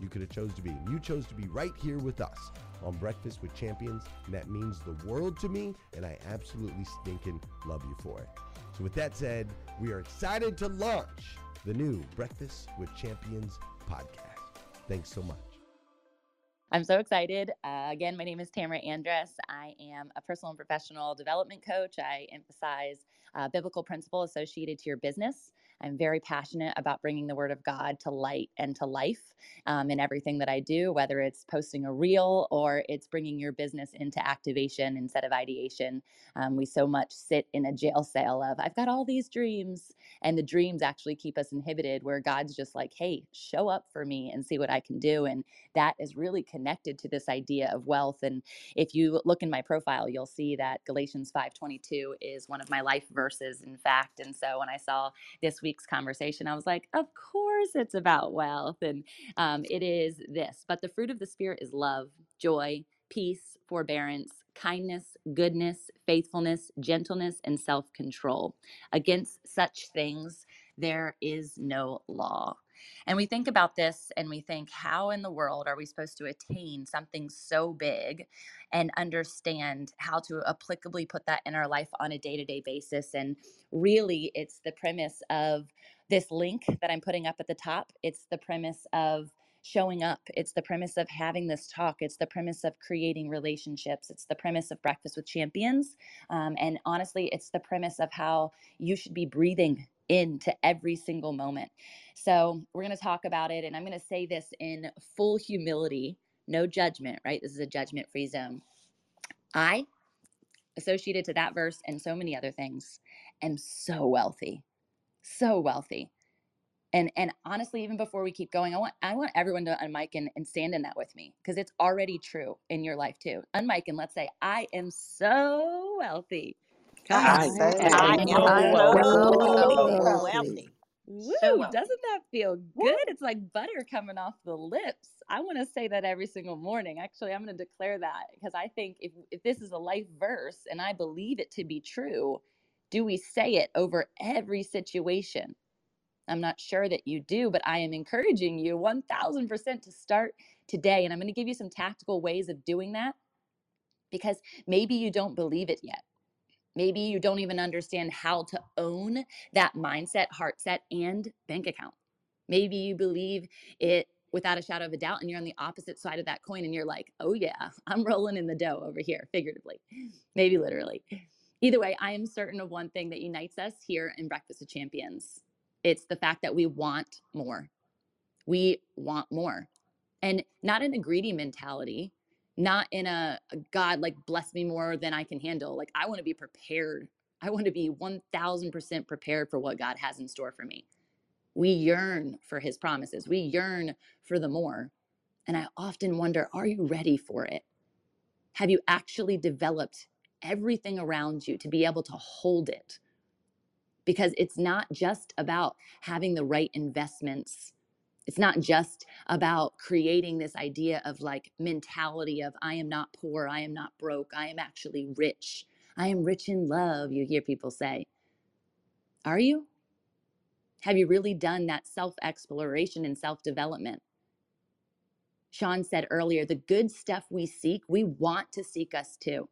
you could have chose to be, and you chose to be right here with us on Breakfast with Champions, and that means the world to me, and I absolutely stinking love you for it. So, with that said, we are excited to launch the new Breakfast with Champions podcast. Thanks so much. I'm so excited. Uh, again, my name is Tamara Andress. I am a personal and professional development coach. I emphasize uh, biblical principle associated to your business. I'm very passionate about bringing the word of God to light and to life um, in everything that I do, whether it's posting a reel or it's bringing your business into activation instead of ideation. Um, we so much sit in a jail cell of, I've got all these dreams, and the dreams actually keep us inhibited, where God's just like, hey, show up for me and see what I can do. And that is really connected to this idea of wealth. And if you look in my profile, you'll see that Galatians 5:22 is one of my life verses, in fact. And so when I saw this week's conversation, I was like, of course it's about wealth. And um, it is this. But the fruit of the Spirit is love, joy, peace, forbearance, kindness, goodness, faithfulness, gentleness, and self control. Against such things, there is no law. And we think about this and we think, how in the world are we supposed to attain something so big and understand how to applicably put that in our life on a day to day basis? And really, it's the premise of this link that I'm putting up at the top. It's the premise of showing up. It's the premise of having this talk. It's the premise of creating relationships. It's the premise of Breakfast with Champions. Um, and honestly, it's the premise of how you should be breathing into every single moment. So, we're going to talk about it. And I'm going to say this in full humility, no judgment, right? This is a judgment free zone. I, associated to that verse and so many other things, am so wealthy, so wealthy and and honestly even before we keep going i want i want everyone to unmic and, and stand in that with me because it's already true in your life too unmic and let's say i am so wealthy I, I, I am so wealthy. Woo, so doesn't that feel good? It's like butter coming off the lips. I want to say that every single morning. Actually, I'm going to declare that because I think if, if this is a life verse and I believe it to be true, do we say it over every situation? I'm not sure that you do, but I am encouraging you 1000% to start today. And I'm going to give you some tactical ways of doing that because maybe you don't believe it yet. Maybe you don't even understand how to own that mindset, heart set, and bank account. Maybe you believe it without a shadow of a doubt and you're on the opposite side of that coin and you're like, oh yeah, I'm rolling in the dough over here, figuratively, maybe literally. Either way, I am certain of one thing that unites us here in Breakfast of Champions it's the fact that we want more. We want more. And not in a greedy mentality, not in a, God, like, bless me more than I can handle. Like, I want to be prepared. I want to be 1000% prepared for what God has in store for me. We yearn for his promises, we yearn for the more. And I often wonder are you ready for it? Have you actually developed everything around you to be able to hold it? because it's not just about having the right investments. It's not just about creating this idea of like mentality of I am not poor, I am not broke, I am actually rich. I am rich in love, you hear people say. Are you? Have you really done that self exploration and self development? Sean said earlier, the good stuff we seek, we want to seek us too.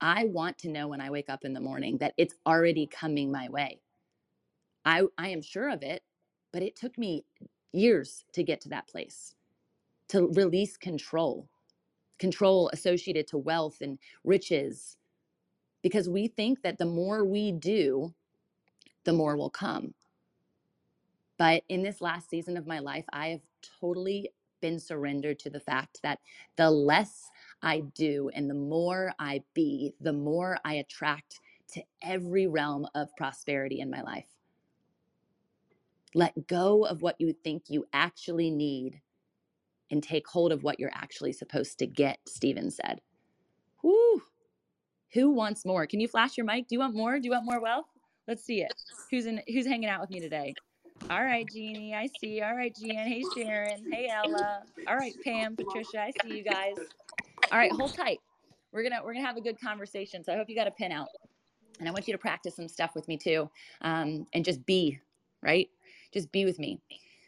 I want to know when I wake up in the morning that it's already coming my way. I, I am sure of it, but it took me years to get to that place, to release control, control associated to wealth and riches, because we think that the more we do, the more will come. But in this last season of my life, I have totally been surrendered to the fact that the less I do. And the more I be, the more I attract to every realm of prosperity in my life. Let go of what you think you actually need and take hold of what you're actually supposed to get, Stephen said. Whew. Who wants more? Can you flash your mic? Do you want more? Do you want more wealth? Let's see it. Who's in who's hanging out with me today? All right, Jeannie, I see. All right, Jan. Hey, Sharon. Hey, Ella. All right, Pam, Patricia, I see you guys. All right, hold tight. We're gonna we're gonna have a good conversation. So I hope you got a pin out, and I want you to practice some stuff with me too, um, and just be right. Just be with me.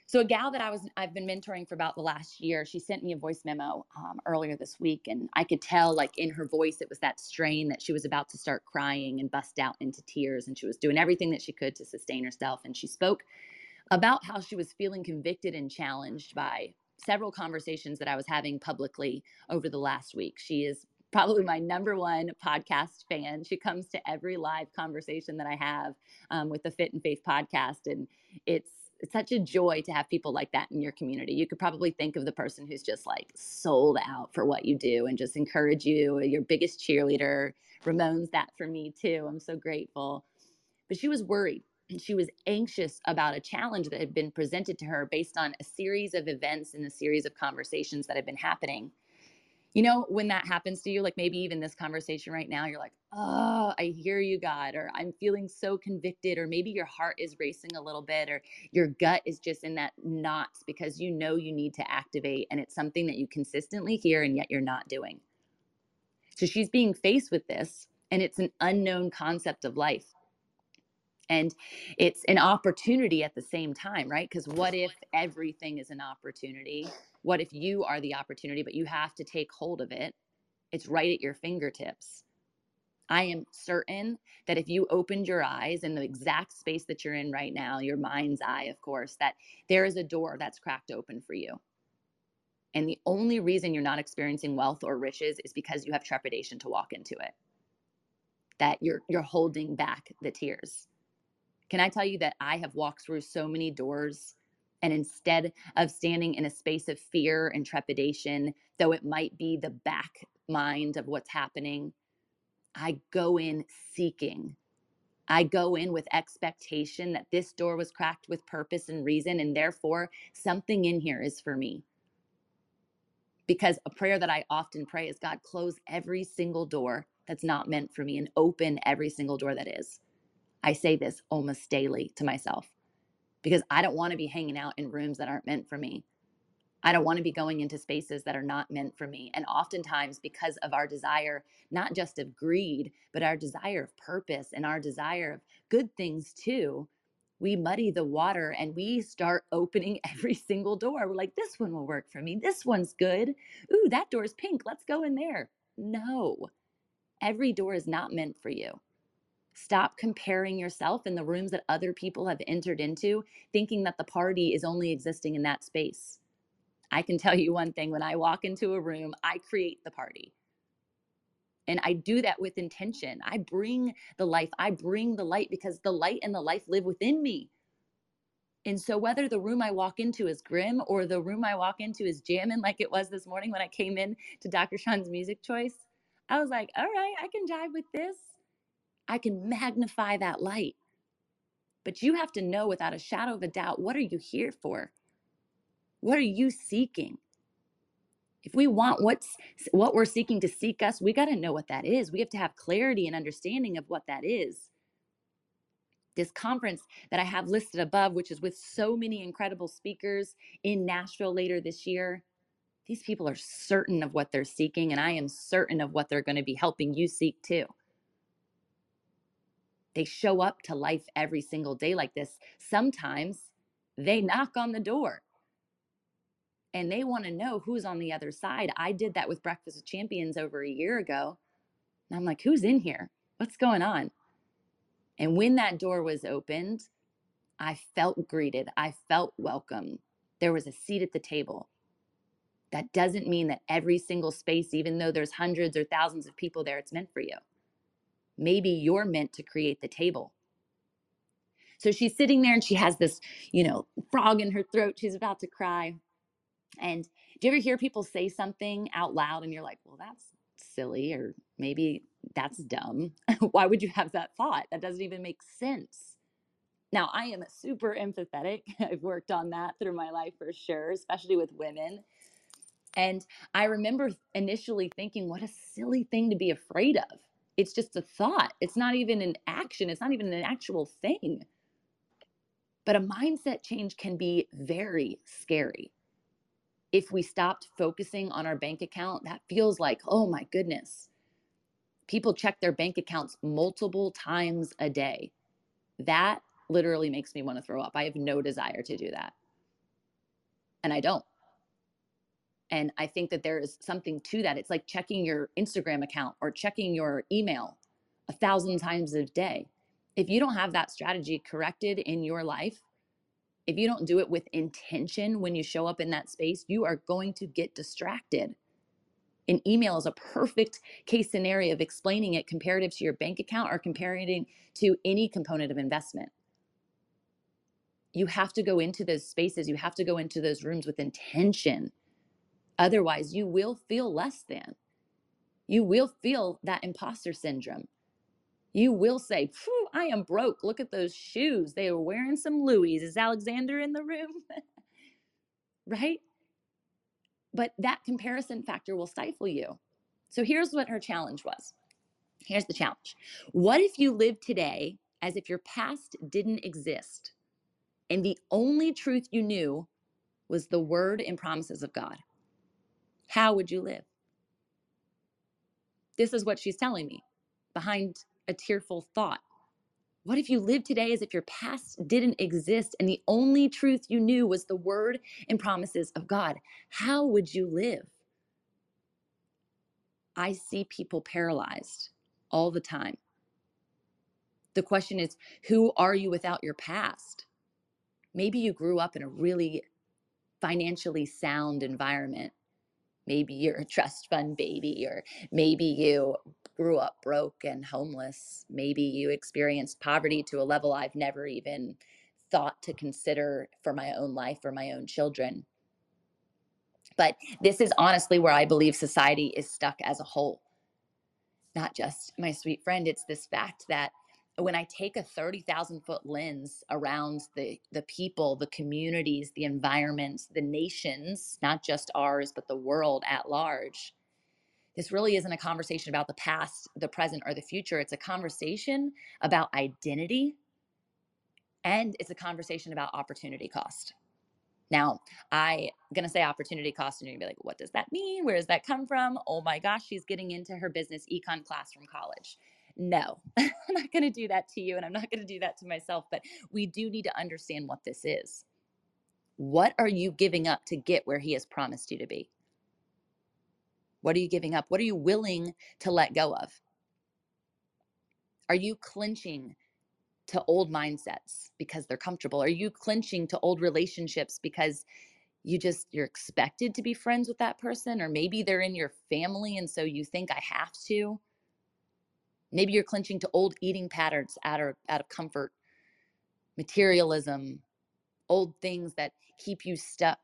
So a gal that I was I've been mentoring for about the last year, she sent me a voice memo um, earlier this week, and I could tell like in her voice it was that strain that she was about to start crying and bust out into tears, and she was doing everything that she could to sustain herself. And she spoke about how she was feeling convicted and challenged by several conversations that I was having publicly over the last week. She is probably my number one podcast fan. She comes to every live conversation that I have um, with the Fit and Faith podcast, and it's it's such a joy to have people like that in your community. You could probably think of the person who's just like sold out for what you do and just encourage you, your biggest cheerleader. Ramon's that for me too. I'm so grateful. But she was worried and she was anxious about a challenge that had been presented to her based on a series of events and a series of conversations that had been happening. You know, when that happens to you, like maybe even this conversation right now, you're like, oh, I hear you, God, or I'm feeling so convicted, or maybe your heart is racing a little bit, or your gut is just in that knots because you know you need to activate and it's something that you consistently hear and yet you're not doing. So she's being faced with this, and it's an unknown concept of life and it's an opportunity at the same time right because what if everything is an opportunity what if you are the opportunity but you have to take hold of it it's right at your fingertips I am certain that if you opened your eyes in the exact space that you're in right now, your mind's eye, of course, that there is a door that's cracked open for you. And the only reason you're not experiencing wealth or riches is because you have trepidation to walk into it. That you're you're holding back the tears. Can I tell you that I have walked through so many doors and instead of standing in a space of fear and trepidation, though it might be the back mind of what's happening, I go in seeking. I go in with expectation that this door was cracked with purpose and reason, and therefore something in here is for me. Because a prayer that I often pray is God, close every single door that's not meant for me and open every single door that is. I say this almost daily to myself because I don't want to be hanging out in rooms that aren't meant for me. I don't want to be going into spaces that are not meant for me. And oftentimes, because of our desire, not just of greed, but our desire of purpose and our desire of good things too, we muddy the water and we start opening every single door. We're like, this one will work for me. This one's good. Ooh, that door's pink. Let's go in there. No, every door is not meant for you. Stop comparing yourself in the rooms that other people have entered into, thinking that the party is only existing in that space. I can tell you one thing when I walk into a room, I create the party. And I do that with intention. I bring the life, I bring the light because the light and the life live within me. And so, whether the room I walk into is grim or the room I walk into is jamming like it was this morning when I came in to Dr. Sean's music choice, I was like, all right, I can jive with this. I can magnify that light. But you have to know without a shadow of a doubt what are you here for? What are you seeking? If we want what's what we're seeking to seek us, we got to know what that is. We have to have clarity and understanding of what that is. This conference that I have listed above, which is with so many incredible speakers in Nashville later this year, these people are certain of what they're seeking, and I am certain of what they're going to be helping you seek too. They show up to life every single day like this. Sometimes they knock on the door and they want to know who's on the other side. I did that with Breakfast with Champions over a year ago. And I'm like, who's in here? What's going on? And when that door was opened, I felt greeted. I felt welcome. There was a seat at the table. That doesn't mean that every single space, even though there's hundreds or thousands of people there, it's meant for you. Maybe you're meant to create the table. So she's sitting there and she has this, you know, frog in her throat. She's about to cry. And do you ever hear people say something out loud and you're like, well, that's silly, or maybe that's dumb? Why would you have that thought? That doesn't even make sense. Now, I am super empathetic. I've worked on that through my life for sure, especially with women. And I remember initially thinking, what a silly thing to be afraid of. It's just a thought. It's not even an action. It's not even an actual thing. But a mindset change can be very scary if we stopped focusing on our bank account, that feels like, oh my goodness. People check their bank accounts multiple times a day. That literally makes me want to throw up. I have no desire to do that. And I don't. And I think that there is something to that. It's like checking your Instagram account or checking your email a thousand times a day. If you don't have that strategy corrected in your life, if you don't do it with intention when you show up in that space, you are going to get distracted. An email is a perfect case scenario of explaining it comparative to your bank account or comparing to any component of investment. You have to go into those spaces, you have to go into those rooms with intention. Otherwise, you will feel less than. You will feel that imposter syndrome. You will say, "Phew, I am broke. Look at those shoes. They are wearing some Louis. Is Alexander in the room? right? But that comparison factor will stifle you. So here's what her challenge was. Here's the challenge. What if you live today as if your past didn't exist and the only truth you knew was the word and promises of God? How would you live? This is what she's telling me behind a tearful thought. What if you lived today as if your past didn't exist and the only truth you knew was the word and promises of God? How would you live? I see people paralyzed. all the time. The question is, who are you without your past? Maybe you grew up in a really financially sound environment. Maybe you're a trust fund baby, or maybe you grew up broke and homeless. Maybe you experienced poverty to a level I've never even thought to consider for my own life or my own children. But this is honestly where I believe society is stuck as a whole. Not just my sweet friend, it's this fact that when I take a 30,000 foot lens around the, the people, the communities, the environments, the nations, not just ours, but the world at large, this really isn't a conversation about the past, the present, or the future. It's a conversation about identity and it's a conversation about opportunity cost. Now, I'm going to say opportunity cost, and you're going to be like, what does that mean? Where does that come from? Oh my gosh, she's getting into her business econ class from college. No, I'm not going to do that to you, and I'm not going to do that to myself, but we do need to understand what this is. What are you giving up to get where he has promised you to be? What are you giving up? What are you willing to let go of? Are you clinching to old mindsets because they're comfortable? Are you clinching to old relationships because you just you're expected to be friends with that person or maybe they're in your family and so you think I have to? Maybe you're clinching to old eating patterns out of out of comfort, materialism, old things that keep you stuck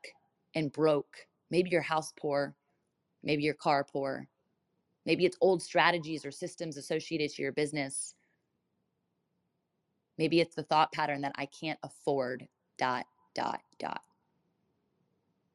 and broke. Maybe you're house poor, maybe you're car poor. Maybe it's old strategies or systems associated to your business Maybe it's the thought pattern that I can't afford dot dot dot.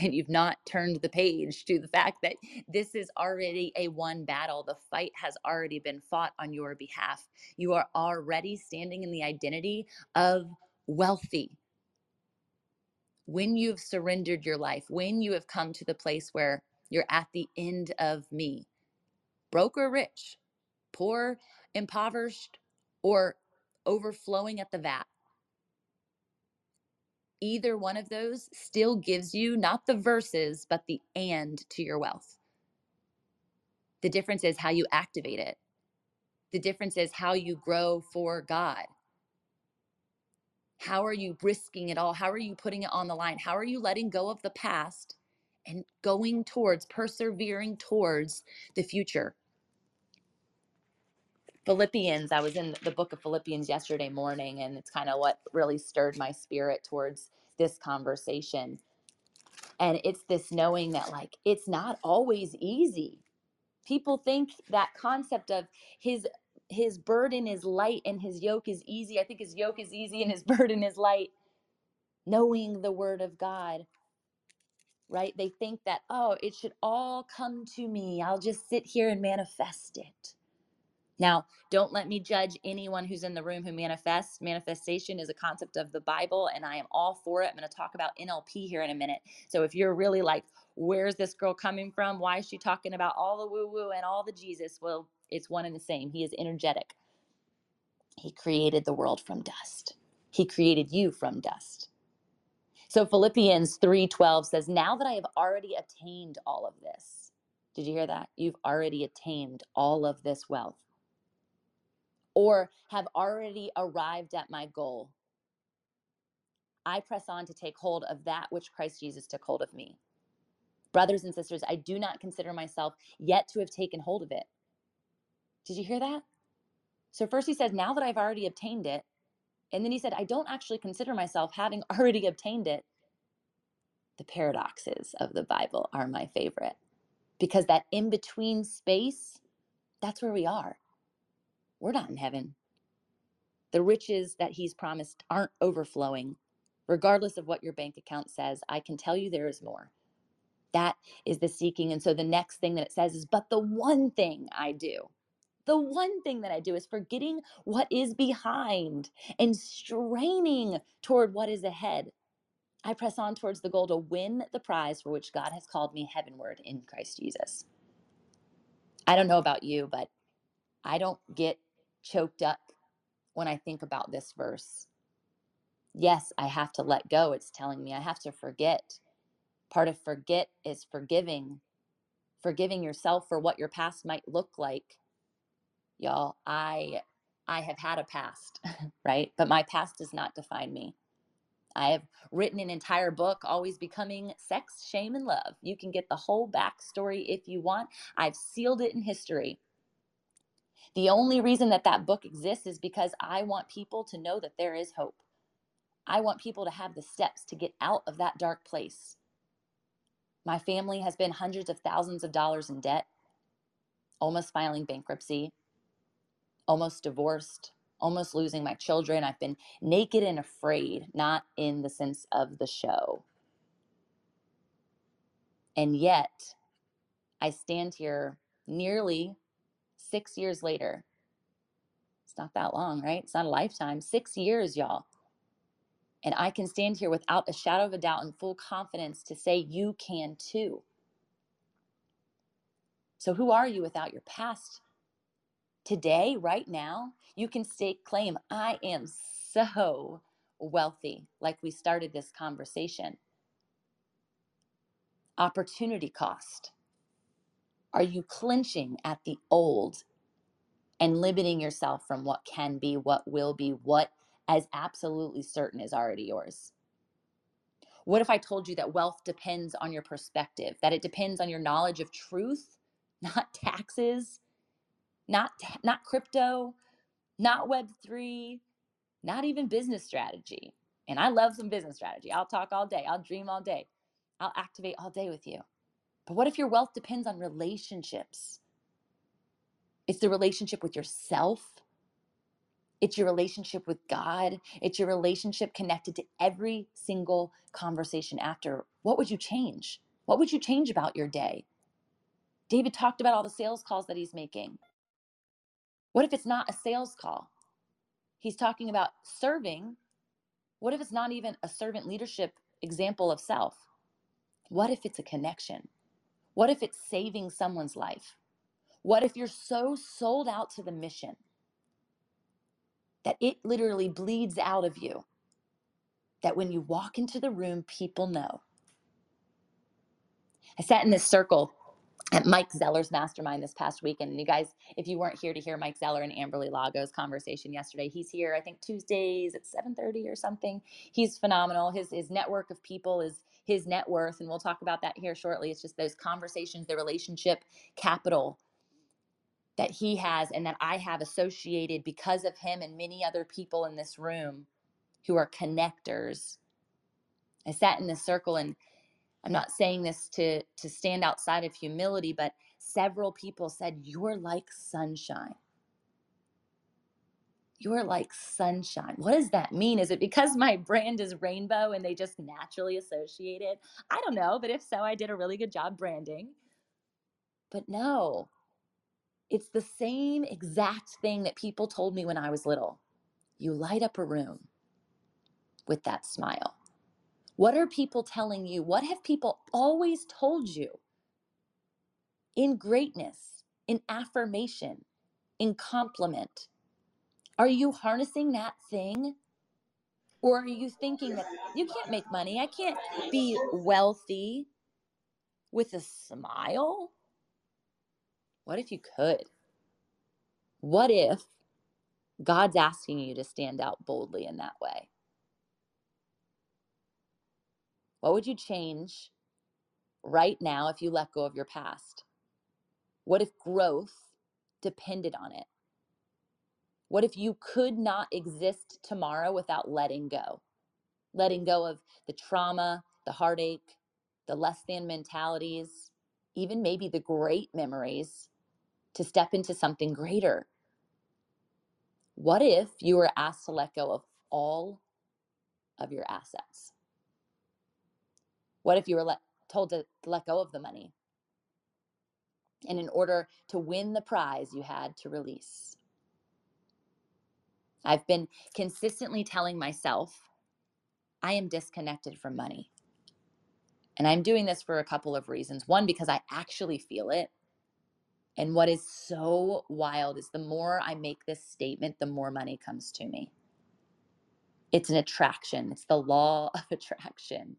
And you've not turned the page to the fact that this is already a won battle. The fight has already been fought on your behalf. You are already standing in the identity of wealthy. When you've surrendered your life, when you have come to the place where you're at the end of me, broke or rich, poor, impoverished, or overflowing at the vat. Either one of those still gives you not the verses, but the and to your wealth. The difference is how you activate it. The difference is how you grow for God. How are you risking it all? How are you putting it on the line? How are you letting go of the past and going towards, persevering towards the future? Philippians, I was in the book of Philippians yesterday morning, and it's kind of what really stirred my spirit towards this conversation. And it's this knowing that, like, it's not always easy. People think that concept of his his burden is light and his yoke is easy. I think his yoke is easy and his burden is light. Knowing the word of God, right? They think that, oh, it should all come to me. I'll just sit here and manifest it. Now, don't let me judge anyone who's in the room who manifests. Manifestation is a concept of the Bible, and I am all for it. I'm going to talk about NLP here in a minute. So, if you're really like, where's this girl coming from? Why is she talking about all the woo woo and all the Jesus? Well, it's one and the same. He is energetic. He created the world from dust, He created you from dust. So Philippians 3:12 says, "Now that I have already attained all of this." Did you hear that? You've already attained all of this wealth or have already arrived at my goal. I press on to take hold of that which Christ Jesus took hold of me. Brothers and sisters, I do not consider myself yet to have taken hold of it. Did you hear that? So, first he says, Now that I've already obtained it. And then he said, I don't actually consider myself having already obtained it. The paradoxes of the Bible are my favorite because that in between space, that's where we are we're not in heaven. The riches that he's promised aren't overflowing. Regardless of what your bank account says, I can tell you there is more. That is the seeking. And so the next thing that it says is, but the one thing I do, The one thing that I do is forgetting what is behind and straining toward what is ahead. I press on towards the goal to win the prize for which God has called me heavenward in Christ Jesus. I don't know about you, but I don't get choked up when I think about this verse. Yes, I have to let go. It's telling me I have to forget. Part of forget is forgiving, forgiving yourself for what your past might look like. Y'all, I I have had a past, right? But my past does not define me. I have written an entire book, Always Becoming Sex, Shame, and Love. You can get the whole backstory if you want. I've sealed it in history. The only reason that that book exists is because I want people to know that there is hope. I want people to have the steps to get out of that dark place. My family has been hundreds of thousands of dollars in debt, almost filing bankruptcy, almost divorced, almost losing my children. I've been naked and afraid, not in the sense of the show. And yet, I stand here nearly six years later. It's not that long, right? It's not a lifetime. Six years, y'all. And I can stand here without a shadow of a doubt and full confidence to say you can too. So, who are you without your past? Today, right now, you can stake claim I am so wealthy, like we started this conversation. Opportunity cost. Are you clinching at the old and limiting yourself from what can be, what will be, what as absolutely certain is already yours? What if I told you that wealth depends on your perspective, that it depends on your knowledge of truth, not taxes, not not crypto, not web3, not even business strategy. And I love some business strategy. I'll talk all day. I'll dream all day. I'll activate all day with you. But what if your wealth depends on relationships? It's the relationship with yourself, it's your relationship with God. It's your relationship connected to every single conversation after. What would you change? What would you change about your day? David talked about all the sales calls that he's making. What if it's not a sales call? He's talking about serving. What if it's not even a servant leadership example of self? What if it's a connection? What if it's saving someone's life? What if you're so sold out to the mission that it literally bleeds out of you. That when you walk into the room, people know. I sat in this circle at Mike Zeller's mastermind this past weekend. And you guys, if you weren't here to hear Mike Zeller and Amberly Lago's conversation yesterday, he's here, I think Tuesdays at 7:30 or something. He's phenomenal. His his network of people is his net worth. And we'll talk about that here shortly. It's just those conversations, the relationship capital that he has and that I have associated because of him and many other people in this room who are connectors. I sat in this circle and I'm not saying this to to stand outside of humility, but several people said you're like sunshine. You're like sunshine. What does that mean? Is it because my brand is rainbow and they just naturally associate it? I don't know, but if so, I did a really good job branding. But no, it's the same exact thing that people told me when I was little. You light up a room with that smile. What are people telling you? What have people always told you? In greatness, in affirmation, in compliment. Are you harnessing that thing? Or are you thinking that you can't make money? I can't be wealthy with a smile? What if you could? What if God's asking you to stand out boldly in that way? What would you change right now if you let go of your past? What if growth depended on it? What if you could not exist tomorrow without letting go? Letting go of the trauma, the heartache, the less than mentalities, even maybe the great memories to step into something greater. What if you were asked to let go of all of your assets? What if you were let, told to let go of the money? And in order to win the prize, you had to release. I've been consistently telling myself I am disconnected from money. And I'm doing this for a couple of reasons. One, because I actually feel it. And what is so wild is the more I make this statement, the more money comes to me. It's an attraction, it's the law of attraction.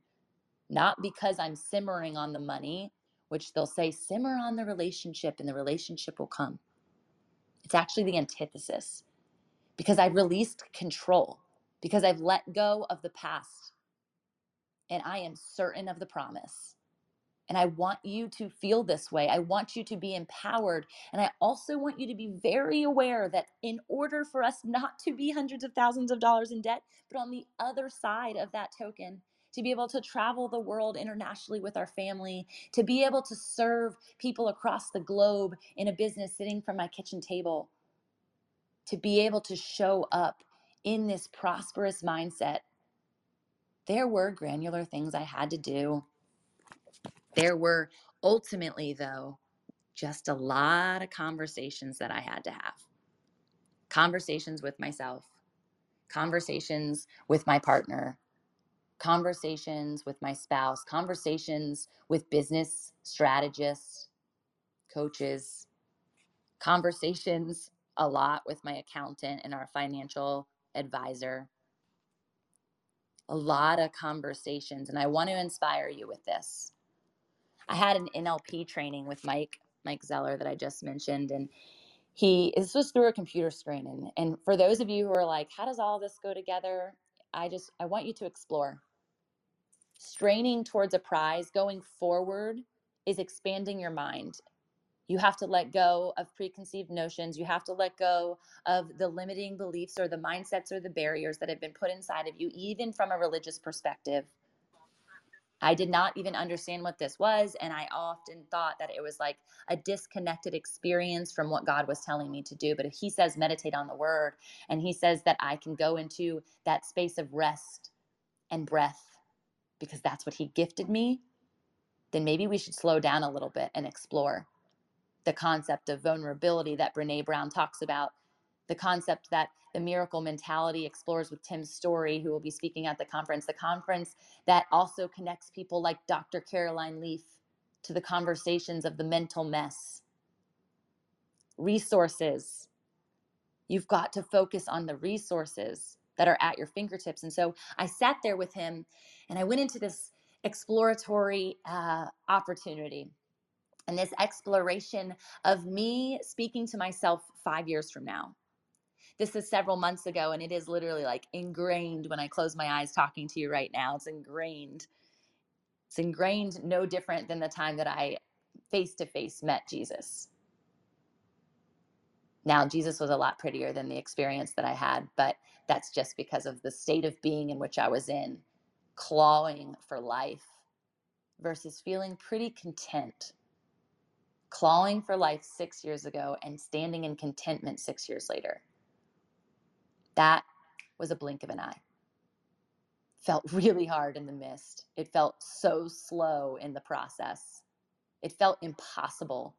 Not because I'm simmering on the money, which they'll say, simmer on the relationship and the relationship will come. It's actually the antithesis because I've released control, because I've let go of the past, and I am certain of the promise. And I want you to feel this way. I want you to be empowered. And I also want you to be very aware that in order for us not to be hundreds of thousands of dollars in debt, but on the other side of that token, to be able to travel the world internationally with our family, to be able to serve people across the globe in a business sitting from my kitchen table, to be able to show up in this prosperous mindset. There were granular things I had to do. There were ultimately, though, just a lot of conversations that I had to have. Conversations with myself, conversations with my partner, conversations with my spouse, conversations with business strategists, coaches, conversations a lot with my accountant and our financial advisor. A lot of conversations, and I want to inspire you with this. I had an NLP training with Mike, Mike Zeller, that I just mentioned, and he this was through a computer screen. And, and for those of you who are like, how does all this go together? I just I want you to explore. Straining towards a prize, going forward, is expanding your mind. You have to let go of preconceived notions. You have to let go of the limiting beliefs or the mindsets or the barriers that have been put inside of you, even from a religious perspective. I did not even understand what this was. And I often thought that it was like a disconnected experience from what God was telling me to do. But He says, meditate on the word, and He says that I can go into that space of rest and breath because that's what He gifted me, then maybe we should slow down a little bit and explore the concept of vulnerability that Brene Brown talks about, the concept that the miracle mentality explores with Tim Storey, who will be speaking at the conference, the conference that also connects people like Dr. Caroline Leaf to the conversations of the mental mess. Resources. You've got to focus on the resources that are at your fingertips. And so I sat there with him and I went into this exploratory uh, opportunity and this exploration of me speaking to myself five years from now. This is several months ago, and it is literally like ingrained when I close my eyes talking to you right now. It's ingrained. It's ingrained no different than the time that I face to face met Jesus. Now, Jesus was a lot prettier than the experience that I had, but that's just because of the state of being in which I was in, clawing for life versus feeling pretty content clawing for life six years ago and standing in contentment six years later. That was a blink of an eye. Felt really hard in the mist. It felt so slow in the process. It felt impossible.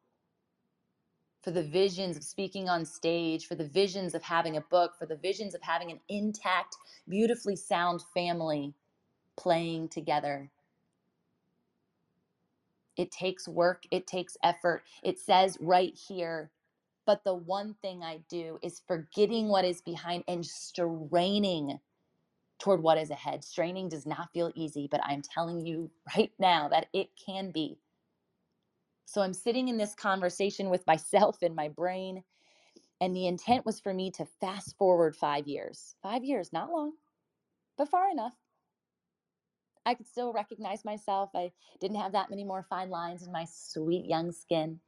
For the visions of speaking on stage, for the visions of having a book, for the visions of having an intact, beautifully sound family playing together it takes work, it takes effort. It says right here, but the one thing I do is forgetting what is behind and straining toward what is ahead. Straining does not feel easy, but I'm telling you right now that it can be. So I'm sitting in this conversation with myself in my brain, and the intent was for me to fast forward five years. Five years, not long, but far enough I could still recognize myself. I didn't have that many more fine lines in my sweet young skin.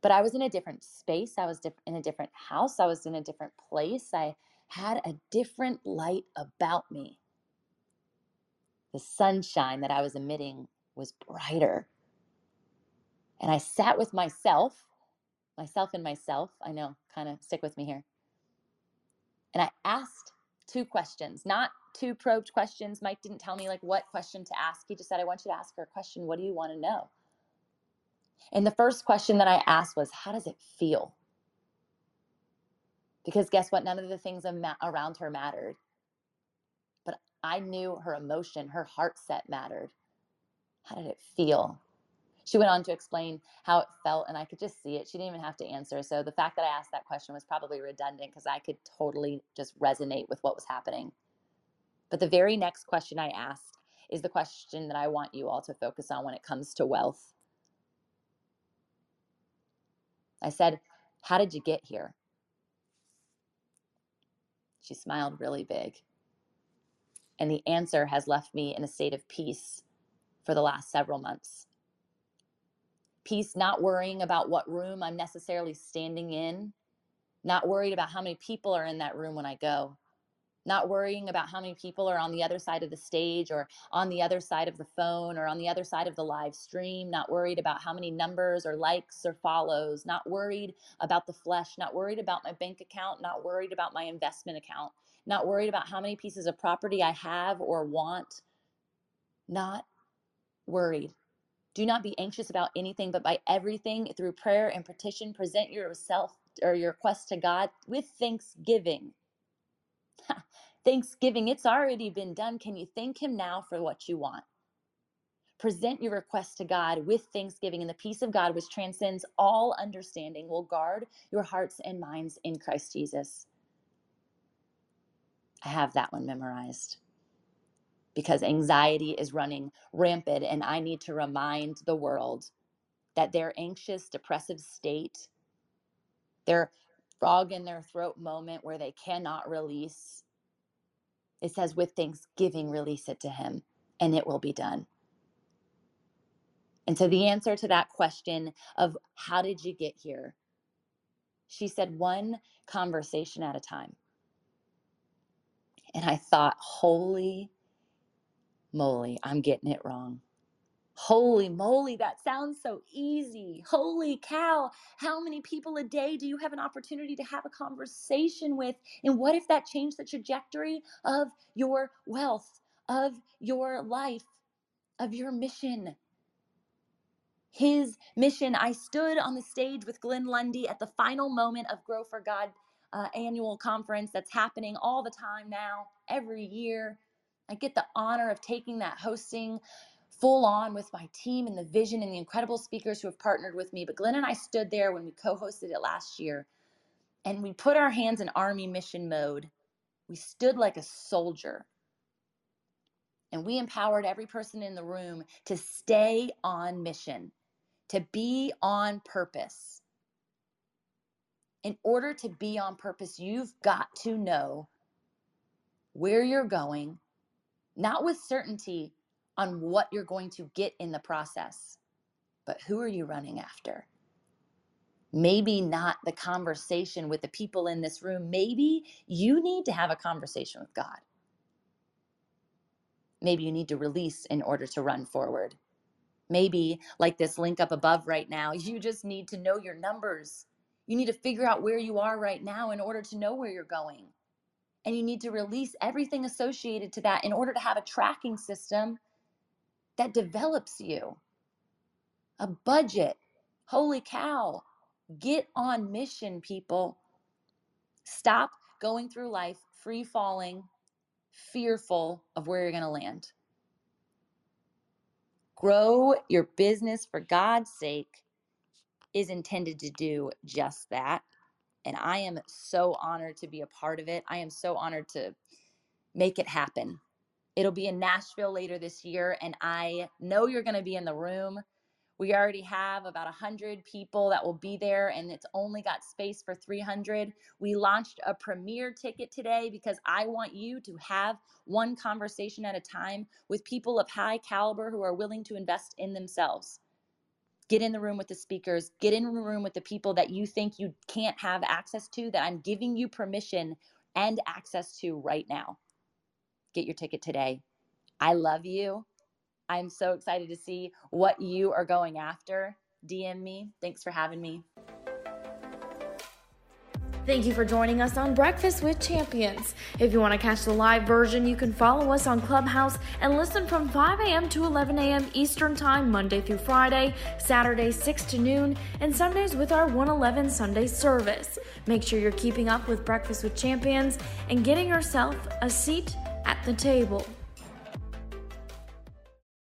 But I was in a different space. I was in a different house. I was in a different place. I had a different light about me. The sunshine that I was emitting was brighter. And I sat with myself, myself and myself. I know, kind of stick with me here. And I asked two questions, not two probed questions. Mike didn't tell me like what question to ask. He just said, I want you to ask her a question. What do you want to know? And the first question that I asked was, How does it feel? Because guess what? None of the things around her mattered. But I knew her emotion, her heart set mattered. How did it feel? She went on to explain how it felt, and I could just see it. She didn't even have to answer. So the fact that I asked that question was probably redundant because I could totally just resonate with what was happening. But the very next question I asked is the question that I want you all to focus on when it comes to wealth. I said, How did you get here? She smiled really big. And the answer has left me in a state of peace for the last several months. Peace, not worrying about what room I'm necessarily standing in, not worried about how many people are in that room when I go, not worrying about how many people are on the other side of the stage or on the other side of the phone or on the other side of the live stream, not worried about how many numbers or likes or follows, not worried about the flesh, not worried about my bank account, not worried about my investment account, not worried about how many pieces of property I have or want, not worried. Do not be anxious about anything, but by everything through prayer and petition, present yourself or your request to God with thanksgiving Thanksgiving, it's already been done. Can you thank Him now for what you want? Present your request to God with thanksgiving, and the peace of God, which transcends all understanding, will guard your hearts and minds in Christ Jesus. I have that one memorized because anxiety is running rampant, and I need to remind the world that their anxious, depressive state, their frog in their throat moment where they cannot release, it says, with thanksgiving, release it to him, and it will be done. And so, the answer to that question of how did you get here? She said, one conversation at a time. And I thought, holy moly, I'm getting it wrong. Holy moly, that sounds so easy. Holy cow, how many people a day do you have an opportunity to have a conversation with? And what if that changed the trajectory of your wealth, of your life, of your mission? His mission. I stood on the stage with Glenn Lundy at the final moment of Grow for God uh, annual conference that's happening all the time now, every year. I get the honor of taking that hosting full on with my team and the vision and the incredible speakers who have partnered with me. But Glenn and I stood there when we co hosted it last year and we put our hands in army mission mode. We stood like a soldier and we empowered every person in the room to stay on mission, to be on purpose. In order to be on purpose, you've got to know where you're going, not with certainty, on what you're going to get in the process, but who are you running after? Maybe not the conversation with the people in this room. Maybe you need to have a conversation with God. Maybe you need to release in order to run forward. Maybe, like this link up above right now, you just need to know your numbers. You need to figure out where you are right now in order to know where you're going. And you need to release everything associated to that in order to have a tracking system that develops you. A budget. Holy cow. Get on mission, people. Stop going through life free falling, fearful of where you're going to land. Grow your business for God's sake is intended to do just that. And I am so honored to be a part of it. I am so honored to make it happen. It'll be in Nashville later this year, and I know you're going to be in the room. We already have about 100 people that will be there, and it's only got space for 300. We launched a premier ticket today because I want you to have one conversation at a time with people of high caliber who are willing to invest in themselves. Get in the room with the speakers, get in the room with the people that you think you can't have access to, that I'm giving you permission and access to right now get your ticket today. I love you. I'm so excited to see what you are going after. DM me. Thanks for having me. Thank you for joining us on Breakfast with Champions. If you want to catch the live version, you can follow us on Clubhouse and listen from 5 a.m. to 11 a.m. Eastern Time, Monday through Friday, Saturday 6 to noon, and Sundays with our 111 Sunday service. Make sure you're keeping up with Breakfast with Champions and getting yourself a seat at the table.